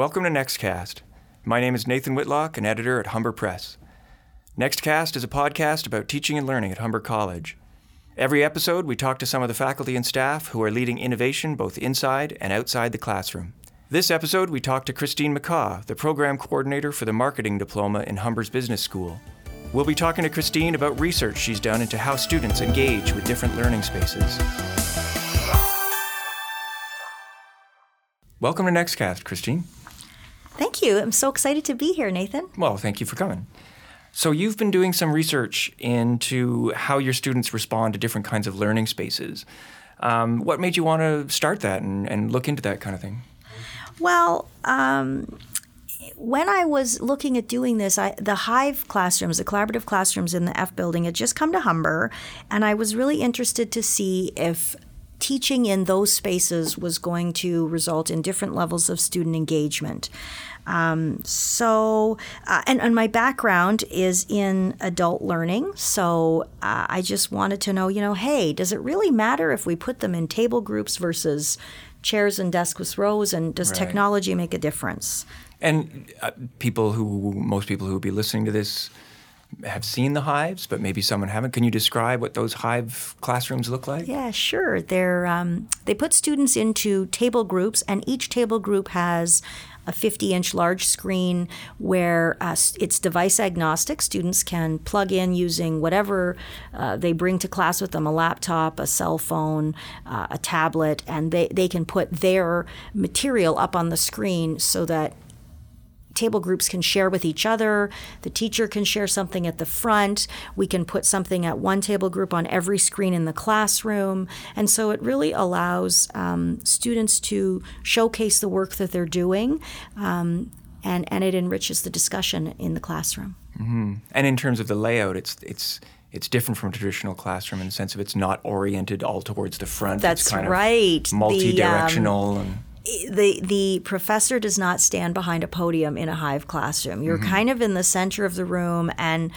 Welcome to Nextcast. My name is Nathan Whitlock, an editor at Humber Press. Nextcast is a podcast about teaching and learning at Humber College. Every episode, we talk to some of the faculty and staff who are leading innovation both inside and outside the classroom. This episode, we talk to Christine McCaw, the program coordinator for the marketing diploma in Humber's Business School. We'll be talking to Christine about research she's done into how students engage with different learning spaces. Welcome to Nextcast, Christine. Thank you. I'm so excited to be here, Nathan. Well, thank you for coming. So, you've been doing some research into how your students respond to different kinds of learning spaces. Um, what made you want to start that and, and look into that kind of thing? Well, um, when I was looking at doing this, I, the Hive classrooms, the collaborative classrooms in the F building, had just come to Humber, and I was really interested to see if teaching in those spaces was going to result in different levels of student engagement. Um, so, uh, and, and, my background is in adult learning. So uh, I just wanted to know, you know, hey, does it really matter if we put them in table groups versus chairs and desks with rows? And does right. technology make a difference? And uh, people who, most people who would be listening to this, have seen the hives, but maybe someone haven't. Can you describe what those hive classrooms look like? Yeah, sure. They're um, they put students into table groups, and each table group has a 50 inch large screen where uh, it's device agnostic. Students can plug in using whatever uh, they bring to class with them a laptop, a cell phone, uh, a tablet and they, they can put their material up on the screen so that table groups can share with each other. The teacher can share something at the front. We can put something at one table group on every screen in the classroom. And so it really allows um, students to showcase the work that they're doing. Um, and, and it enriches the discussion in the classroom. Mm-hmm. And in terms of the layout, it's it's it's different from a traditional classroom in the sense of it's not oriented all towards the front. That's it's kind right. Of multi-directional the, um, and the the professor does not stand behind a podium in a hive classroom. You're mm-hmm. kind of in the center of the room and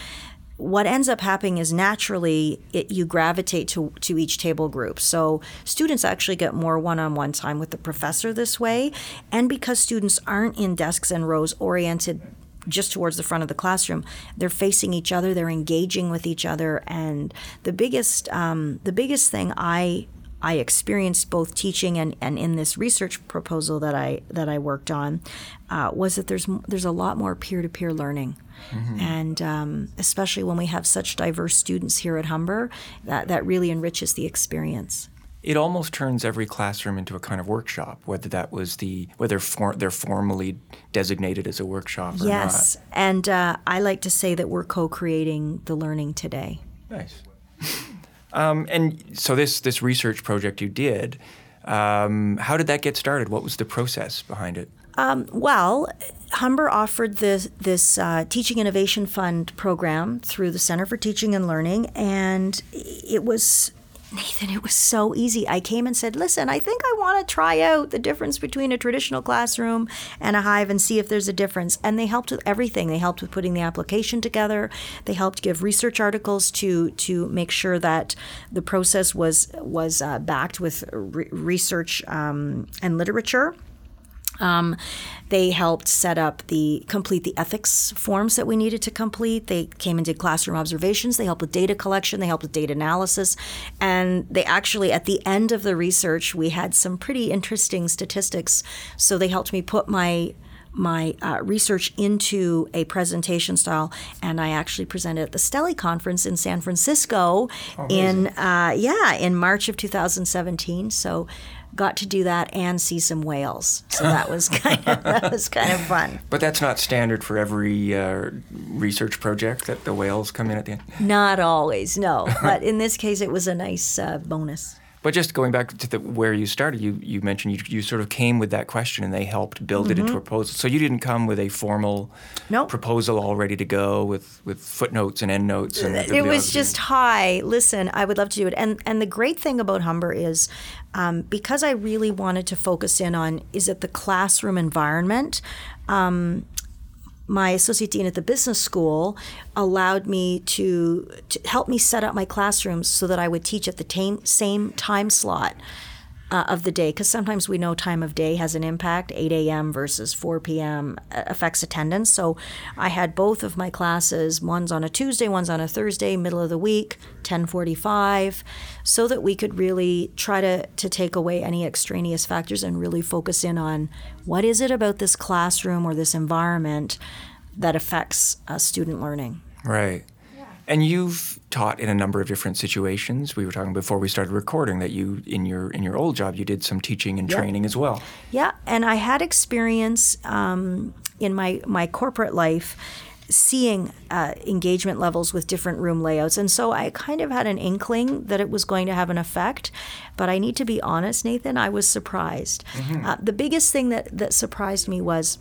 what ends up happening is naturally it, you gravitate to, to each table group. So students actually get more one-on-one time with the professor this way, and because students aren't in desks and rows oriented just towards the front of the classroom, they're facing each other, they're engaging with each other, and the biggest um, the biggest thing I I experienced both teaching and, and in this research proposal that I that I worked on uh, was that there's there's a lot more peer to peer learning, mm-hmm. and um, especially when we have such diverse students here at Humber, that that really enriches the experience. It almost turns every classroom into a kind of workshop, whether that was the whether for, they're formally designated as a workshop or yes. not. and uh, I like to say that we're co-creating the learning today. Nice. Um, and so this this research project you did, um, how did that get started? What was the process behind it? Um, well, Humber offered this this uh, Teaching Innovation Fund program through the Center for Teaching and Learning, and it was Nathan, it was so easy. I came and said, Listen, I think I want to try out the difference between a traditional classroom and a hive and see if there's a difference. And they helped with everything. They helped with putting the application together. They helped give research articles to to make sure that the process was was uh, backed with re- research um, and literature. Um, they helped set up the complete the ethics forms that we needed to complete. They came and did classroom observations. They helped with data collection. They helped with data analysis, and they actually at the end of the research we had some pretty interesting statistics. So they helped me put my my uh, research into a presentation style, and I actually presented at the Stelly conference in San Francisco oh, in uh, yeah in March of 2017. So got to do that and see some whales. So that was kind of that was kind of fun. But that's not standard for every uh, research project that the whales come in at the end. Not always, no. but in this case, it was a nice uh, bonus. But just going back to the, where you started, you, you mentioned you, you sort of came with that question and they helped build mm-hmm. it into a proposal. So you didn't come with a formal nope. proposal all ready to go with, with footnotes and endnotes. And it was just, hi, listen, I would love to do it. And, and the great thing about Humber is um, because I really wanted to focus in on is it the classroom environment, um, my associate dean at the business school allowed me to, to help me set up my classrooms so that I would teach at the tam- same time slot uh, of the day because sometimes we know time of day has an impact. 8 a.m versus 4 p.m uh, affects attendance. So i had both of my classes one's on a tuesday one's on a thursday middle of the week 1045 so that we could really try to, to take away any extraneous factors and really focus in on what is it about this classroom or this environment that affects uh, student learning. Right. And you've taught in a number of different situations. We were talking before we started recording that you in your in your old job you did some teaching and training as well. Yeah, and I had experience um, in my my corporate life seeing uh, engagement levels with different room layouts. And so I kind of had an inkling that it was going to have an effect. But I need to be honest, Nathan, I was surprised. Mm-hmm. Uh, the biggest thing that, that surprised me was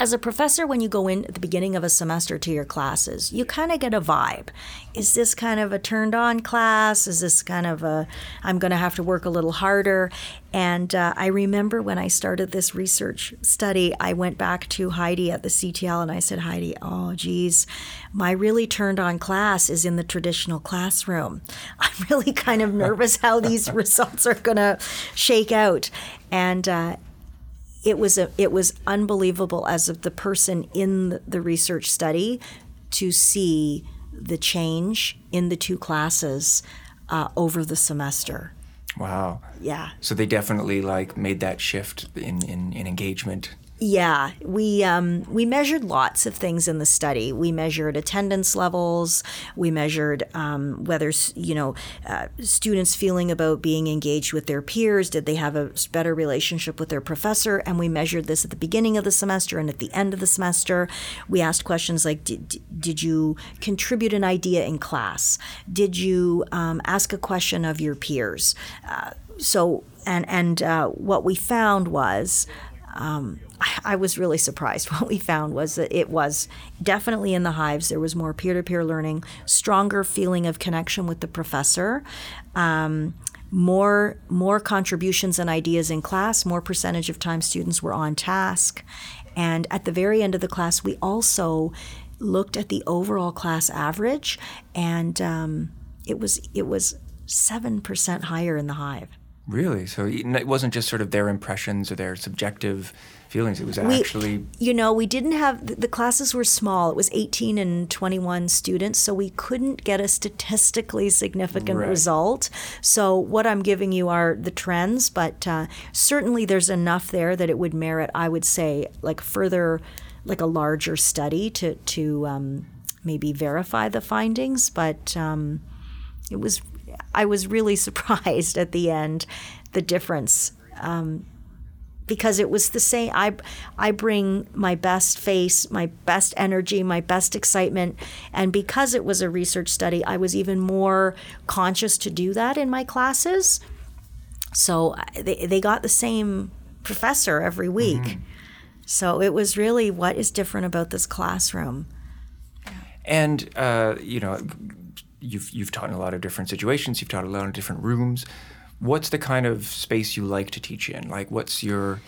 as a professor, when you go in at the beginning of a semester to your classes, you kind of get a vibe. Is this kind of a turned on class? Is this kind of a, I'm going to have to work a little harder? And uh, I remember when I started this research study, I went back to Heidi at the CTL and I said, Heidi, oh, geez, my really turned on class is in the traditional classroom. I'm really kind of nervous how these results are going to shake out. And, uh, it was a it was unbelievable as of the person in the research study to see the change in the two classes uh, over the semester. Wow. Yeah. So they definitely like made that shift in, in, in engagement yeah, we um, we measured lots of things in the study. We measured attendance levels. We measured um, whether you know uh, students feeling about being engaged with their peers. Did they have a better relationship with their professor? And we measured this at the beginning of the semester and at the end of the semester. We asked questions like, Did, did you contribute an idea in class? Did you um, ask a question of your peers? Uh, so and and uh, what we found was. Um, I was really surprised. What we found was that it was definitely in the hives. There was more peer to peer learning, stronger feeling of connection with the professor. Um, more more contributions and ideas in class, more percentage of time students were on task. And at the very end of the class, we also looked at the overall class average, and um, it was it was seven percent higher in the hive. Really? So it wasn't just sort of their impressions or their subjective feelings. It was actually. We, you know, we didn't have the classes were small. It was 18 and 21 students, so we couldn't get a statistically significant right. result. So what I'm giving you are the trends, but uh, certainly there's enough there that it would merit, I would say, like further, like a larger study to to um, maybe verify the findings. But um, it was, I was really surprised at the end, the difference. Um, because it was the same. I I bring my best face, my best energy, my best excitement, and because it was a research study, I was even more conscious to do that in my classes. So they they got the same professor every week. Mm-hmm. So it was really what is different about this classroom. And uh, you know, you've you've taught in a lot of different situations. You've taught a lot of different rooms what's the kind of space you like to teach in? Like, what's your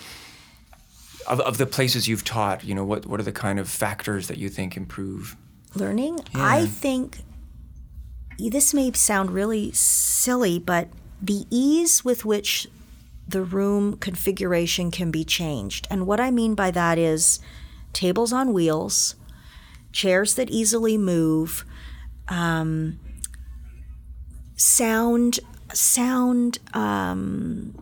of, of the places you've taught? You know, what what are the kind of factors that you think improve learning? Yeah. I think this may sound really silly, but the ease with which the room configuration can be changed, and what I mean by that is tables on wheels, chairs that easily move. Um, sound sound um,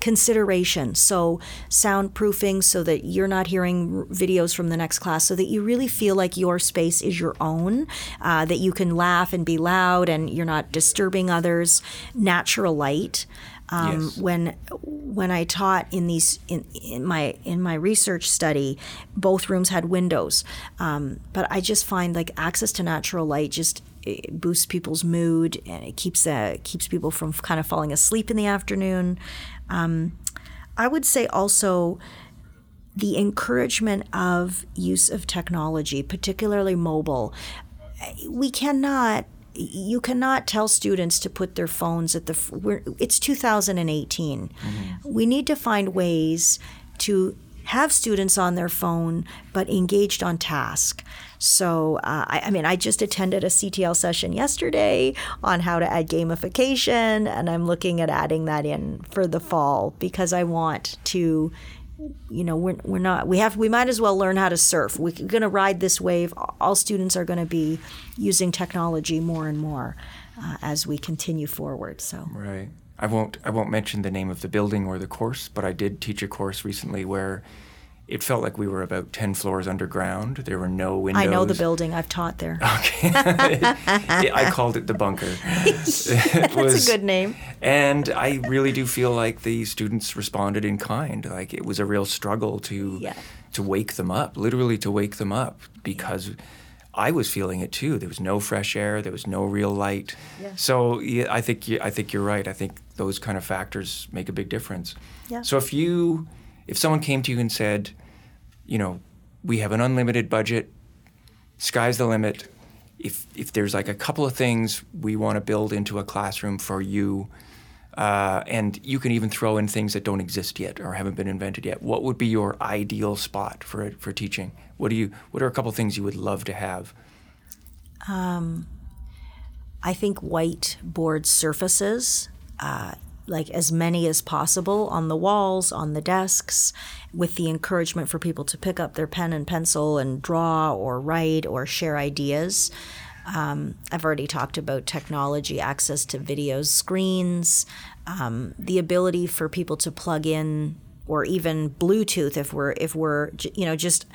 consideration. So, soundproofing so that you're not hearing videos from the next class, so that you really feel like your space is your own, uh, that you can laugh and be loud and you're not disturbing others. Natural light. Um, yes. When when I taught in these in, in, my in my research study, both rooms had windows, um, but I just find like access to natural light just it boosts people's mood and it keeps uh, keeps people from kind of falling asleep in the afternoon. Um, I would say also the encouragement of use of technology, particularly mobile. We cannot you cannot tell students to put their phones at the it's 2018 mm-hmm. we need to find ways to have students on their phone but engaged on task. So, uh, I, I, mean, I just attended a CTL session yesterday on how to add gamification, and I'm looking at adding that in for the fall because I want to you know we're, we're not we have we might as well learn how to surf. We're going to ride this wave. All students are going to be using technology more and more uh, as we continue forward so. Right i won't i won't mention the name of the building or the course but i did teach a course recently where it felt like we were about 10 floors underground. There were no windows. I know the building. I've taught there. Okay. I called it the bunker. That's was, a good name. And I really do feel like the students responded in kind. Like it was a real struggle to yeah. to wake them up, literally to wake them up because I was feeling it too. There was no fresh air, there was no real light. Yeah. So yeah, I think I think you're right. I think those kind of factors make a big difference. Yeah. So if you if someone came to you and said, you know, we have an unlimited budget, sky's the limit. If if there's like a couple of things we want to build into a classroom for you, uh, and you can even throw in things that don't exist yet or haven't been invented yet. What would be your ideal spot for for teaching? What do you? What are a couple of things you would love to have? Um, I think whiteboard surfaces. Uh, like as many as possible on the walls, on the desks, with the encouragement for people to pick up their pen and pencil and draw or write or share ideas. Um, I've already talked about technology, access to video screens, um, the ability for people to plug in or even Bluetooth if we're if we're you know just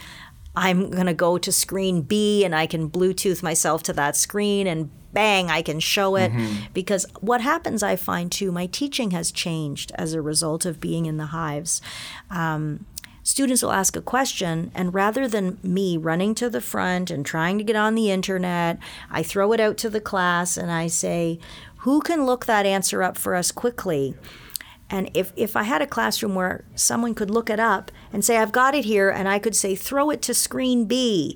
I'm going to go to screen B and I can Bluetooth myself to that screen and bang, I can show it. Mm-hmm. Because what happens, I find too, my teaching has changed as a result of being in the hives. Um, students will ask a question, and rather than me running to the front and trying to get on the internet, I throw it out to the class and I say, Who can look that answer up for us quickly? And if, if I had a classroom where someone could look it up and say, I've got it here, and I could say, throw it to screen B,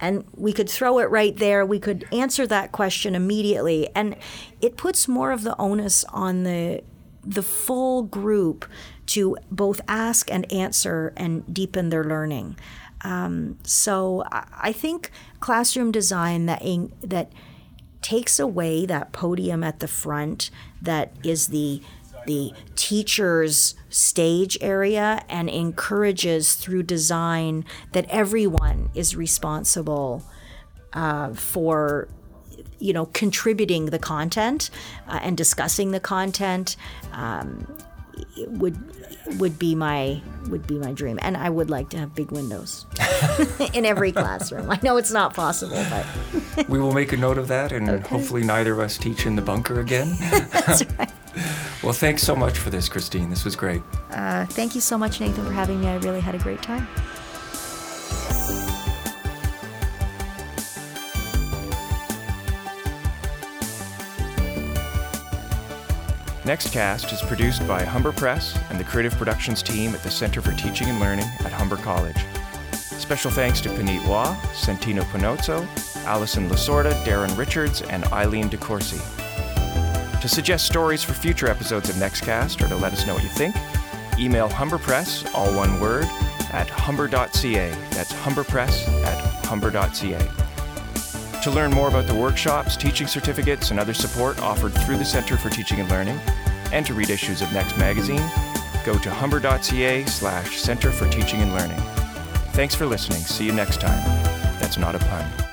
and we could throw it right there, we could answer that question immediately. And it puts more of the onus on the the full group to both ask and answer and deepen their learning. Um, so I think classroom design that in, that takes away that podium at the front that is the the teacher's stage area and encourages through design that everyone is responsible uh, for you know contributing the content uh, and discussing the content um, would would be my would be my dream. And i would like to have big windows in every classroom. I know it's not possible but we will make a note of that and okay. hopefully neither of us teach in the bunker again. That's right well, thanks so much for this, Christine. This was great. Uh, thank you so much, Nathan, for having me. I really had a great time. Nextcast is produced by Humber Press and the creative productions team at the Center for Teaching and Learning at Humber College. Special thanks to Puneet Waugh, Santino Panozzo, Allison Lasorda, Darren Richards, and Eileen DeCourcy. To suggest stories for future episodes of Nextcast or to let us know what you think, email Humberpress, all one word, at humber.ca. That's humberpress at humber.ca. To learn more about the workshops, teaching certificates, and other support offered through the Center for Teaching and Learning, and to read issues of Next Magazine, go to humber.ca slash Center for Teaching and Learning. Thanks for listening. See you next time. That's not a pun.